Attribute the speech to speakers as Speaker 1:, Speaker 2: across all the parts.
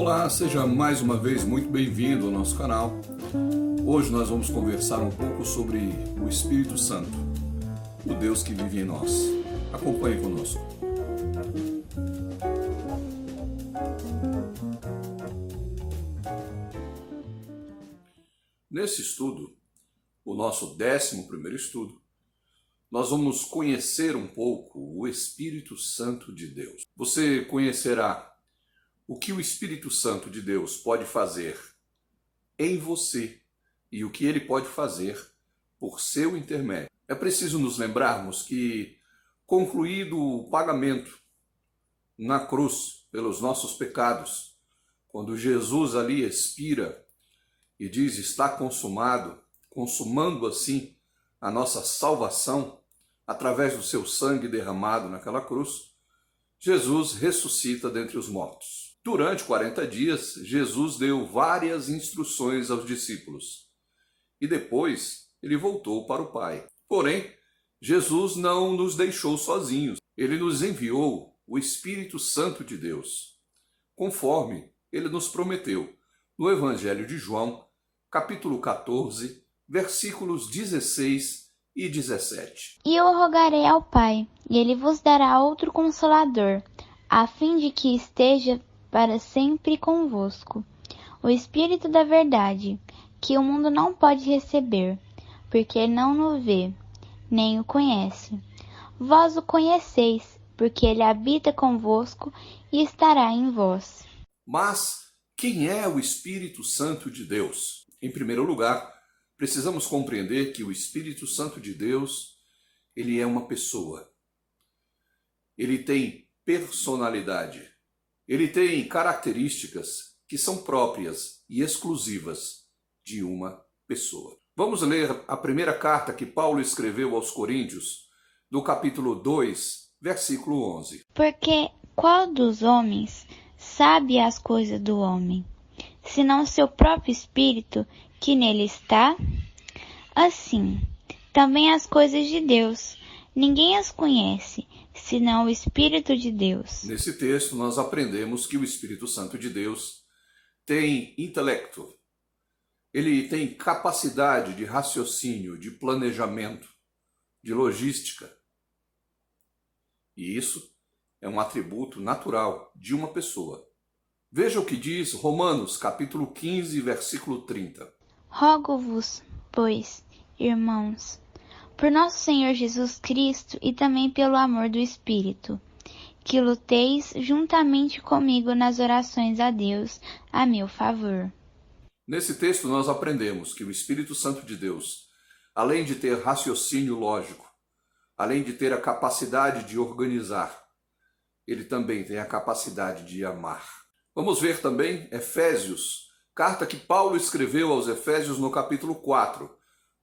Speaker 1: Olá, seja mais uma vez muito bem-vindo ao nosso canal. Hoje nós vamos conversar um pouco sobre o Espírito Santo, o Deus que vive em nós. Acompanhe conosco. Nesse estudo, o nosso décimo primeiro estudo, nós vamos conhecer um pouco o Espírito Santo de Deus. Você conhecerá o que o Espírito Santo de Deus pode fazer em você e o que ele pode fazer por seu intermédio. É preciso nos lembrarmos que, concluído o pagamento na cruz pelos nossos pecados, quando Jesus ali expira e diz está consumado, consumando assim a nossa salvação através do seu sangue derramado naquela cruz, Jesus ressuscita dentre os mortos. Durante 40 dias, Jesus deu várias instruções aos discípulos e depois ele voltou para o Pai. Porém, Jesus não nos deixou sozinhos, ele nos enviou o Espírito Santo de Deus, conforme ele nos prometeu no Evangelho de João, capítulo 14, versículos 16 e 17.
Speaker 2: E eu rogarei ao Pai, e ele vos dará outro consolador, a fim de que esteja para sempre convosco. O Espírito da Verdade, que o mundo não pode receber, porque não o vê, nem o conhece. Vós o conheceis, porque ele habita convosco e estará em vós.
Speaker 1: Mas quem é o Espírito Santo de Deus? Em primeiro lugar, precisamos compreender que o Espírito Santo de Deus, ele é uma pessoa. Ele tem personalidade. Ele tem características que são próprias e exclusivas de uma pessoa. Vamos ler a primeira carta que Paulo escreveu aos Coríntios, do capítulo 2, versículo 11.
Speaker 2: Porque qual dos homens sabe as coisas do homem, senão seu próprio espírito que nele está? Assim, também as coisas de Deus, ninguém as conhece, senão o Espírito de Deus.
Speaker 1: Nesse texto, nós aprendemos que o Espírito Santo de Deus tem intelecto, ele tem capacidade de raciocínio, de planejamento, de logística. E isso é um atributo natural de uma pessoa. Veja o que diz Romanos, capítulo 15, versículo 30.
Speaker 2: Rogo-vos, pois, irmãos, por nosso Senhor Jesus Cristo e também pelo amor do Espírito, que luteis juntamente comigo nas orações a Deus a meu favor.
Speaker 1: Nesse texto nós aprendemos que o Espírito Santo de Deus, além de ter raciocínio lógico, além de ter a capacidade de organizar, ele também tem a capacidade de amar. Vamos ver também Efésios, carta que Paulo escreveu aos Efésios no capítulo 4,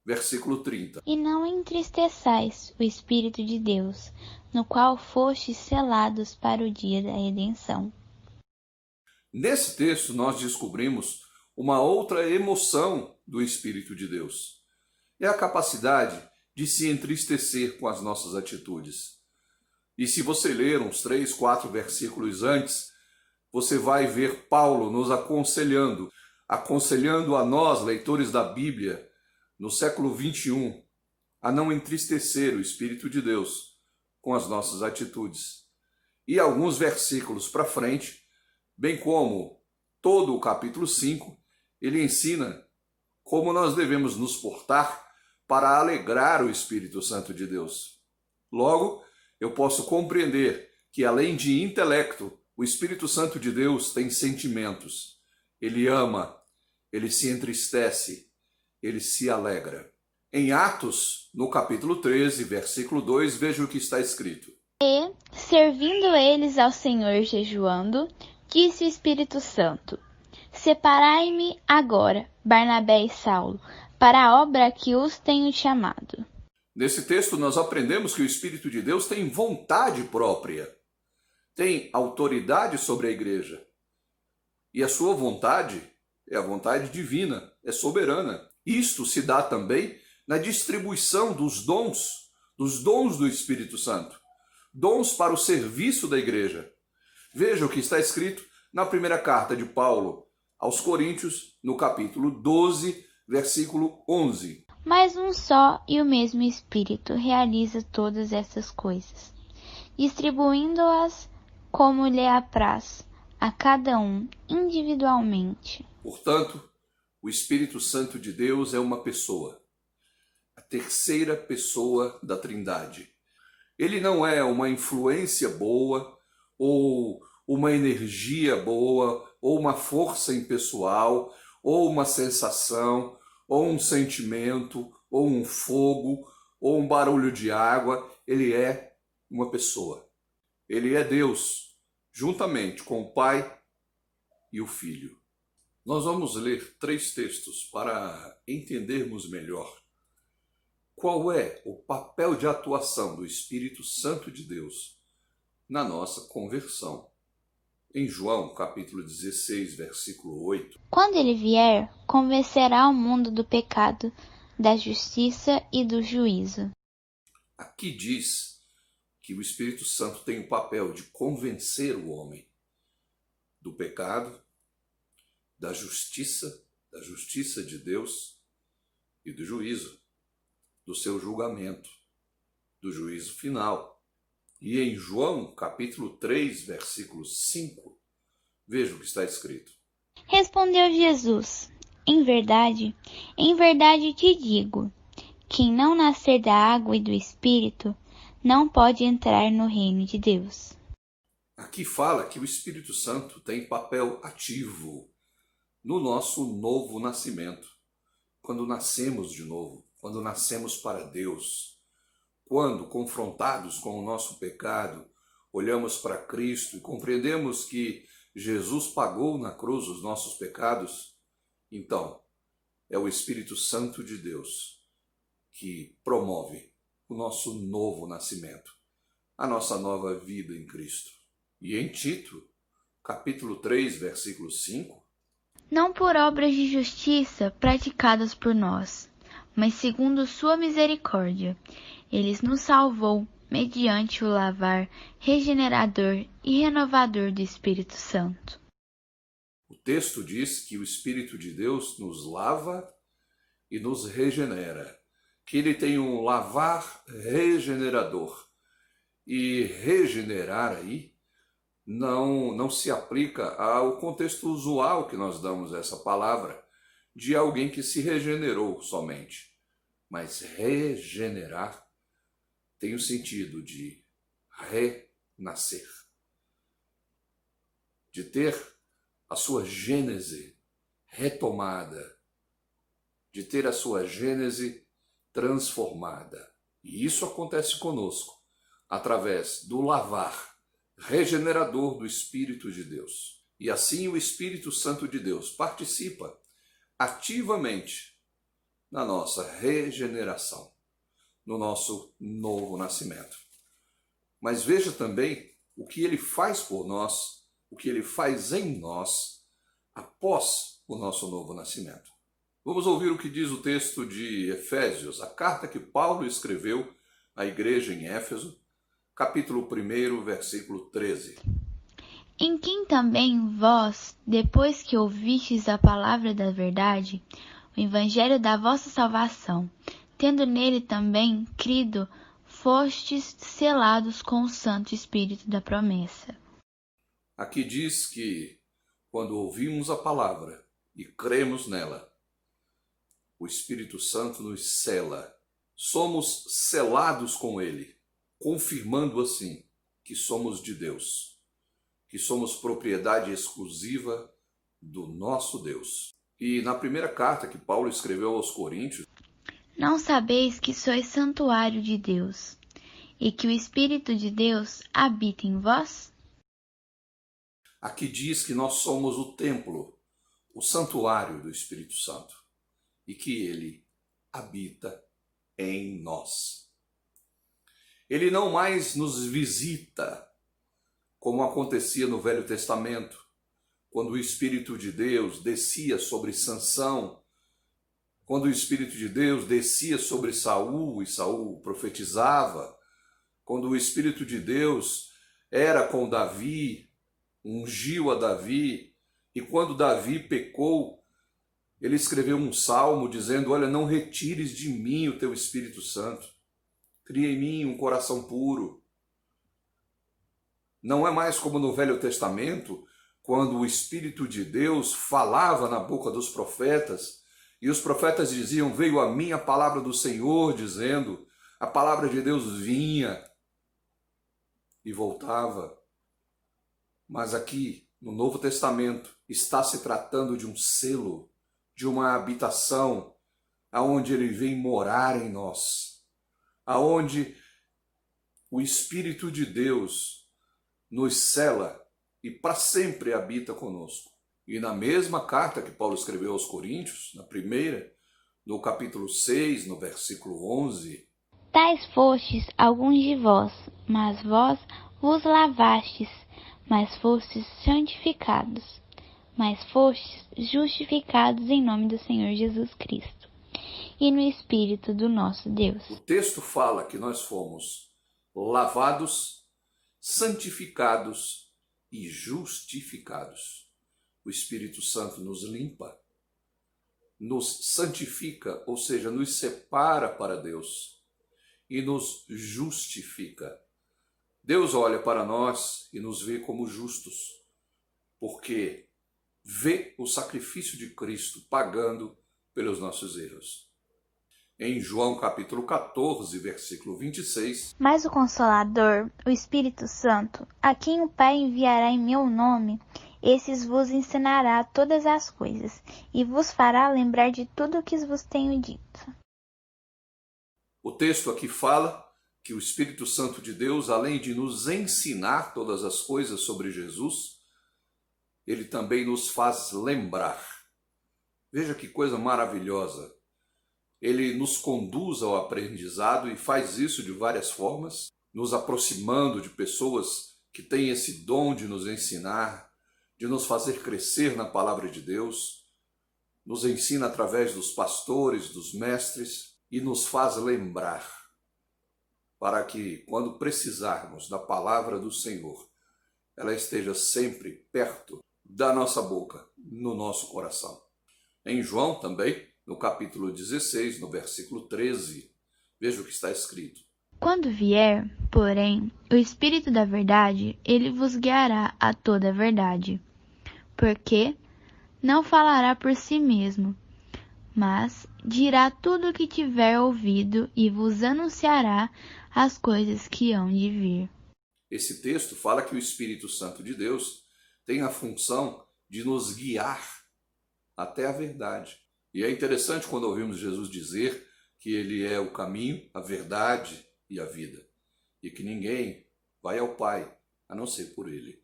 Speaker 1: versículo 30.
Speaker 2: E não entristeçais o Espírito de Deus, no qual fostes selados para o dia da redenção.
Speaker 1: Nesse texto, nós descobrimos uma outra emoção do Espírito de Deus. É a capacidade de se entristecer com as nossas atitudes. E se você ler uns três, quatro versículos antes, você vai ver Paulo nos aconselhando, aconselhando a nós, leitores da Bíblia, no século 21 a não entristecer o Espírito de Deus com as nossas atitudes. E alguns versículos para frente, bem como todo o capítulo 5, ele ensina como nós devemos nos portar para alegrar o Espírito Santo de Deus. Logo, eu posso compreender que além de intelecto, o Espírito Santo de Deus tem sentimentos. Ele ama, ele se entristece, ele se alegra. Em Atos, no capítulo 13, versículo 2, veja o que está escrito.
Speaker 2: E, servindo eles ao Senhor jejuando, disse o Espírito Santo: Separai-me agora, Barnabé e Saulo, para a obra que os tenho chamado.
Speaker 1: Nesse texto, nós aprendemos que o Espírito de Deus tem vontade própria, tem autoridade sobre a igreja. E a sua vontade é a vontade divina, é soberana. Isto se dá também na distribuição dos dons, dos dons do Espírito Santo, dons para o serviço da igreja. Veja o que está escrito na primeira carta de Paulo aos Coríntios, no capítulo 12, versículo 11.
Speaker 2: Mas um só e o mesmo Espírito realiza todas essas coisas, distribuindo-as como lhe apraz a cada um individualmente.
Speaker 1: Portanto, o Espírito Santo de Deus é uma pessoa, a terceira pessoa da Trindade. Ele não é uma influência boa ou uma energia boa ou uma força impessoal ou uma sensação ou um sentimento ou um fogo ou um barulho de água, ele é uma pessoa. Ele é Deus, juntamente com o Pai e o Filho. Nós vamos ler três textos para entendermos melhor qual é o papel de atuação do Espírito Santo de Deus na nossa conversão. Em João, capítulo 16, versículo 8.
Speaker 2: Quando ele vier, convencerá o mundo do pecado, da justiça e do juízo.
Speaker 1: Aqui diz que o Espírito Santo tem o papel de convencer o homem do pecado, da justiça, da justiça de Deus e do juízo, do seu julgamento, do juízo final. E em João, capítulo 3, versículo 5, veja o que está escrito.
Speaker 2: Respondeu Jesus: Em verdade, em verdade te digo, quem não nascer da água e do espírito não pode entrar no reino de Deus.
Speaker 1: Aqui fala que o Espírito Santo tem papel ativo no nosso novo nascimento, quando nascemos de novo, quando nascemos para Deus, quando, confrontados com o nosso pecado, olhamos para Cristo e compreendemos que Jesus pagou na cruz os nossos pecados, então é o Espírito Santo de Deus que promove o nosso novo nascimento, a nossa nova vida em Cristo. E em Tito, capítulo 3, versículo 5,
Speaker 2: não por obras de justiça praticadas por nós, mas segundo sua misericórdia, ele nos salvou mediante o lavar regenerador e renovador do Espírito Santo.
Speaker 1: O texto diz que o Espírito de Deus nos lava e nos regenera, que ele tem um lavar regenerador. E regenerar aí não, não se aplica ao contexto usual que nós damos essa palavra, de alguém que se regenerou somente. Mas regenerar tem o sentido de renascer, de ter a sua gênese retomada, de ter a sua gênese transformada. E isso acontece conosco através do lavar regenerador do Espírito de Deus. E assim o Espírito Santo de Deus participa ativamente na nossa regeneração, no nosso novo nascimento. Mas veja também o que ele faz por nós, o que ele faz em nós após o nosso novo nascimento. Vamos ouvir o que diz o texto de Efésios, a carta que Paulo escreveu à igreja em Éfeso, capítulo 1, versículo 13.
Speaker 2: Em quem também vós, depois que ouvistes a palavra da verdade, o evangelho da vossa salvação, tendo nele também crido, fostes selados com o Santo Espírito da promessa.
Speaker 1: Aqui diz que, quando ouvimos a palavra e cremos nela, o Espírito Santo nos sela, somos selados com ele confirmando assim que somos de Deus, que somos propriedade exclusiva do nosso Deus. E na primeira carta que Paulo escreveu aos Coríntios,
Speaker 2: não sabeis que sois santuário de Deus e que o Espírito de Deus habita em vós?
Speaker 1: Aqui diz que nós somos o templo, o santuário do Espírito Santo e que ele habita em nós. Ele não mais nos visita, como acontecia no Velho Testamento, quando o Espírito de Deus descia sobre Sansão, quando o Espírito de Deus descia sobre Saul e Saul profetizava, quando o Espírito de Deus era com Davi ungiu a Davi, e quando Davi pecou, ele escreveu um salmo dizendo: Olha, não retires de mim o teu Espírito Santo, cria em mim um coração puro. Não é mais como no Velho Testamento, quando o Espírito de Deus falava na boca dos profetas, e os profetas diziam: Veio a mim a palavra do Senhor, dizendo, a palavra de Deus vinha e voltava. Mas aqui, no Novo Testamento, está se tratando de um selo, de uma habitação, aonde ele vem morar em nós, aonde o Espírito de Deus nos cela e para sempre habita conosco. E na mesma carta que Paulo escreveu aos Coríntios, na primeira, no capítulo 6, no versículo 11,
Speaker 2: Tais fostes alguns de vós, mas vós vos lavastes, mas fostes santificados, mas fostes justificados em nome do Senhor Jesus Cristo e no Espírito do nosso Deus.
Speaker 1: O texto fala que nós fomos lavados, santificados e justificados. O Espírito Santo nos limpa, nos santifica, ou seja, nos separa para Deus e nos justifica. Deus olha para nós e nos vê como justos, porque vê o sacrifício de Cristo pagando pelos nossos erros. Em João capítulo 14, versículo 26.
Speaker 2: Mas o Consolador, o Espírito Santo, a quem o Pai enviará em meu nome, esses vos ensinará todas as coisas, e vos fará lembrar de tudo o que vos tenho dito.
Speaker 1: O texto aqui fala que o Espírito Santo de Deus, além de nos ensinar todas as coisas sobre Jesus, ele também nos faz lembrar. Veja que coisa maravilhosa ele nos conduz ao aprendizado e faz isso de várias formas, nos aproximando de pessoas que têm esse dom de nos ensinar, de nos fazer crescer na palavra de Deus, nos ensina através dos pastores, dos mestres e nos faz lembrar para que, quando precisarmos da palavra do Senhor, ela esteja sempre perto da nossa boca, no nosso coração. Em João também, no capítulo 16, no versículo 13. Veja o que está escrito.
Speaker 2: Quando vier, porém, o Espírito da Verdade, ele vos guiará a toda a verdade. Porque não falará por si mesmo, mas dirá tudo o que tiver ouvido e vos anunciará as coisas que hão de vir.
Speaker 1: Esse texto fala que o Espírito Santo de Deus tem a função de nos guiar até a verdade. E é interessante quando ouvimos Jesus dizer que ele é o caminho, a verdade e a vida, e que ninguém vai ao Pai a não ser por ele.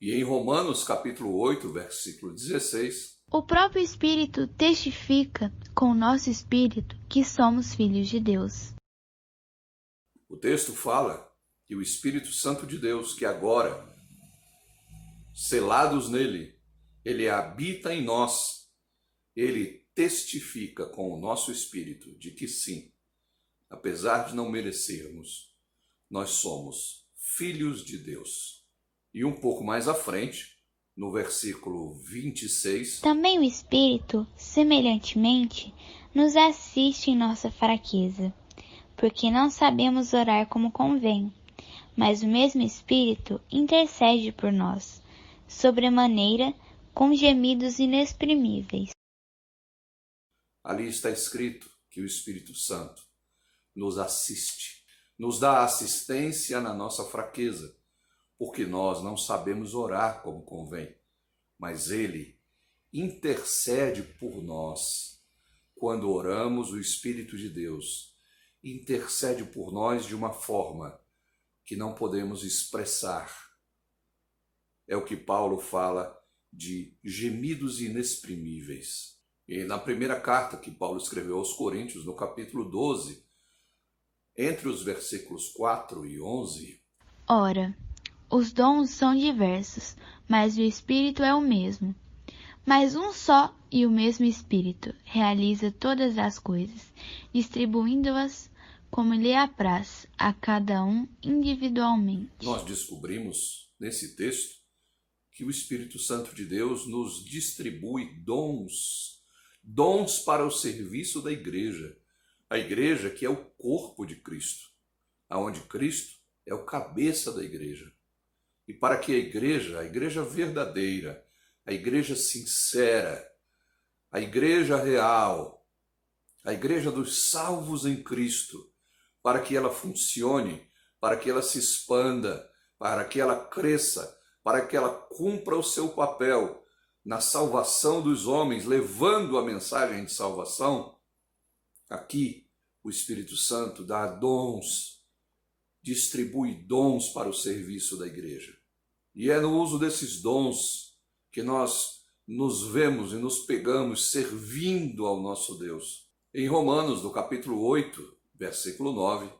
Speaker 1: E em Romanos capítulo 8, versículo 16,
Speaker 2: o próprio Espírito testifica com o nosso espírito que somos filhos de Deus.
Speaker 1: O texto fala que o Espírito Santo de Deus, que agora, selados nele, ele habita em nós, ele testifica com o nosso espírito de que sim, apesar de não merecermos, nós somos filhos de Deus. E um pouco mais à frente, no versículo 26,
Speaker 2: também o Espírito, semelhantemente, nos assiste em nossa fraqueza, porque não sabemos orar como convém, mas o mesmo Espírito intercede por nós, sobremaneira com gemidos inexprimíveis.
Speaker 1: Ali está escrito que o Espírito Santo nos assiste, nos dá assistência na nossa fraqueza, porque nós não sabemos orar como convém, mas Ele intercede por nós. Quando oramos, o Espírito de Deus intercede por nós de uma forma que não podemos expressar. É o que Paulo fala de gemidos inexprimíveis. E na primeira carta que Paulo escreveu aos Coríntios, no capítulo 12, entre os versículos 4 e 11.
Speaker 2: Ora, os dons são diversos, mas o Espírito é o mesmo. Mas um só e o mesmo Espírito realiza todas as coisas, distribuindo-as como lhe apraz a cada um individualmente.
Speaker 1: Nós descobrimos nesse texto que o Espírito Santo de Deus nos distribui dons, dons para o serviço da igreja. A igreja que é o corpo de Cristo, aonde Cristo é o cabeça da igreja. E para que a igreja, a igreja verdadeira, a igreja sincera, a igreja real, a igreja dos salvos em Cristo, para que ela funcione, para que ela se expanda, para que ela cresça, para que ela cumpra o seu papel na salvação dos homens, levando a mensagem de salvação, aqui o Espírito Santo dá dons, distribui dons para o serviço da igreja. E é no uso desses dons que nós nos vemos e nos pegamos servindo ao nosso Deus. Em Romanos, no capítulo 8, versículo 9,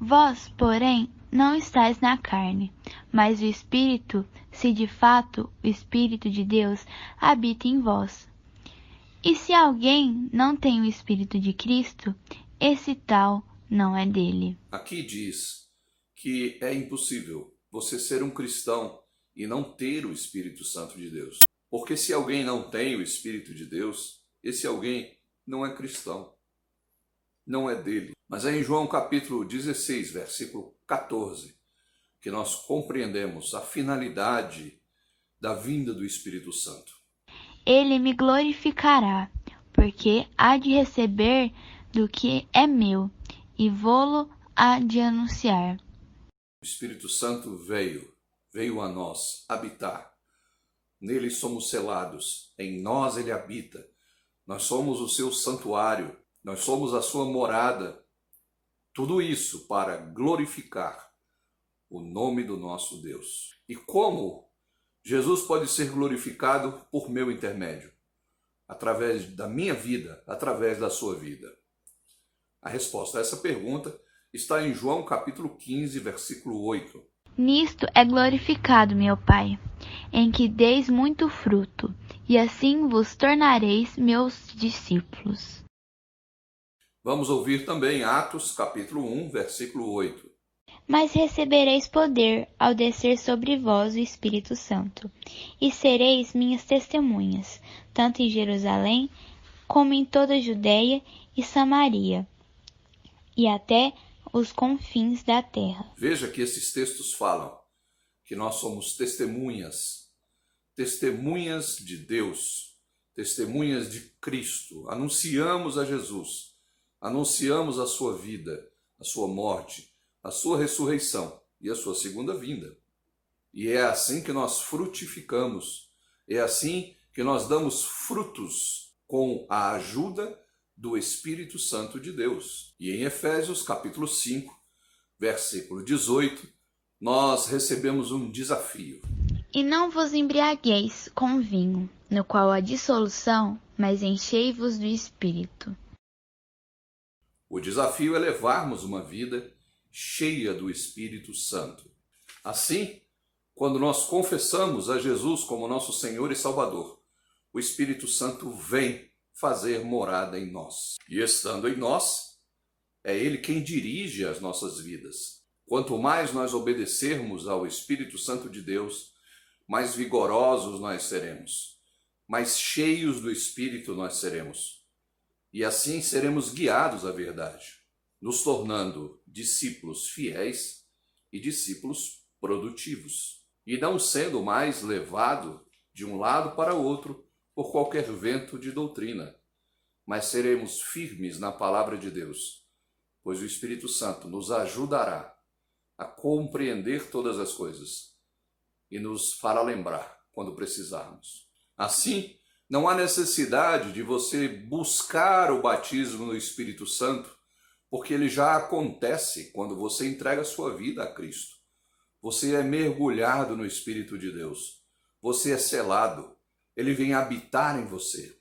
Speaker 2: Vós, porém, não estáis na carne, mas o Espírito, se de fato o Espírito de Deus habita em vós. E se alguém não tem o Espírito de Cristo, esse tal não é dele.
Speaker 1: Aqui diz que é impossível você ser um cristão e não ter o Espírito Santo de Deus. Porque se alguém não tem o Espírito de Deus, esse alguém não é cristão não é dele. Mas é em João capítulo 16, versículo 14, que nós compreendemos a finalidade da vinda do Espírito Santo.
Speaker 2: Ele me glorificará, porque há de receber do que é meu, e vou-lo há de anunciar.
Speaker 1: O Espírito Santo veio, veio a nós habitar. Nele somos selados, em nós ele habita. Nós somos o seu santuário, nós somos a sua morada. Tudo isso para glorificar o nome do nosso Deus. E como Jesus pode ser glorificado por meu intermédio? Através da minha vida, através da sua vida. A resposta a essa pergunta está em João capítulo 15, versículo 8.
Speaker 2: Nisto é glorificado meu Pai, em que deis muito fruto, e assim vos tornareis meus discípulos.
Speaker 1: Vamos ouvir também Atos, capítulo 1, versículo 8.
Speaker 2: Mas recebereis poder ao descer sobre vós o Espírito Santo, e sereis minhas testemunhas, tanto em Jerusalém, como em toda a Judéia e Samaria, e até os confins da terra.
Speaker 1: Veja que esses textos falam que nós somos testemunhas, testemunhas de Deus, testemunhas de Cristo, anunciamos a Jesus anunciamos a sua vida, a sua morte, a sua ressurreição e a sua segunda vinda. E é assim que nós frutificamos, é assim que nós damos frutos com a ajuda do Espírito Santo de Deus. E em Efésios capítulo 5, versículo 18, nós recebemos um desafio.
Speaker 2: E não vos embriagueis com vinho, no qual há dissolução, mas enchei-vos do Espírito.
Speaker 1: O desafio é levarmos uma vida cheia do Espírito Santo. Assim, quando nós confessamos a Jesus como nosso Senhor e Salvador, o Espírito Santo vem fazer morada em nós. E estando em nós, é Ele quem dirige as nossas vidas. Quanto mais nós obedecermos ao Espírito Santo de Deus, mais vigorosos nós seremos, mais cheios do Espírito nós seremos e assim seremos guiados à verdade, nos tornando discípulos fiéis e discípulos produtivos, e não sendo mais levado de um lado para outro por qualquer vento de doutrina, mas seremos firmes na palavra de Deus, pois o Espírito Santo nos ajudará a compreender todas as coisas e nos fará lembrar quando precisarmos. Assim, não há necessidade de você buscar o batismo no Espírito Santo, porque ele já acontece quando você entrega sua vida a Cristo. Você é mergulhado no Espírito de Deus. Você é selado. Ele vem habitar em você.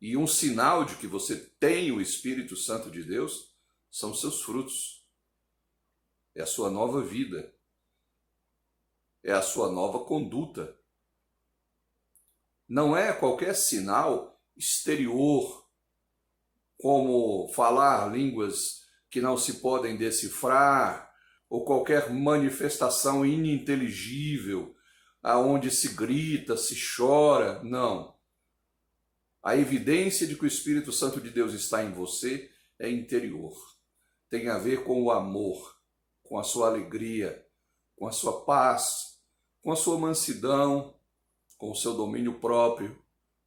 Speaker 1: E um sinal de que você tem o Espírito Santo de Deus são seus frutos. É a sua nova vida. É a sua nova conduta não é qualquer sinal exterior, como falar línguas que não se podem decifrar, ou qualquer manifestação ininteligível, aonde se grita, se chora. Não. A evidência de que o Espírito Santo de Deus está em você é interior. Tem a ver com o amor, com a sua alegria, com a sua paz, com a sua mansidão, com o seu domínio próprio,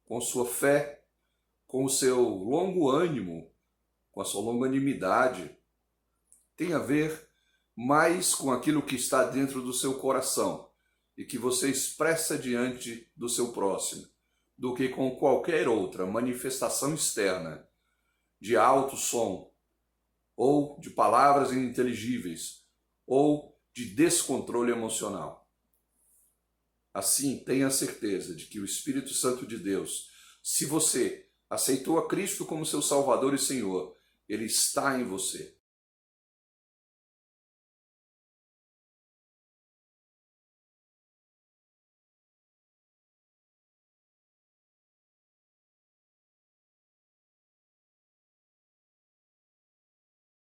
Speaker 1: com sua fé, com o seu longo ânimo, com a sua longanimidade. Tem a ver mais com aquilo que está dentro do seu coração e que você expressa diante do seu próximo, do que com qualquer outra manifestação externa de alto som, ou de palavras ininteligíveis, ou de descontrole emocional. Assim, tenha certeza de que o Espírito Santo de Deus, se você aceitou a Cristo como seu Salvador e Senhor, ele está em você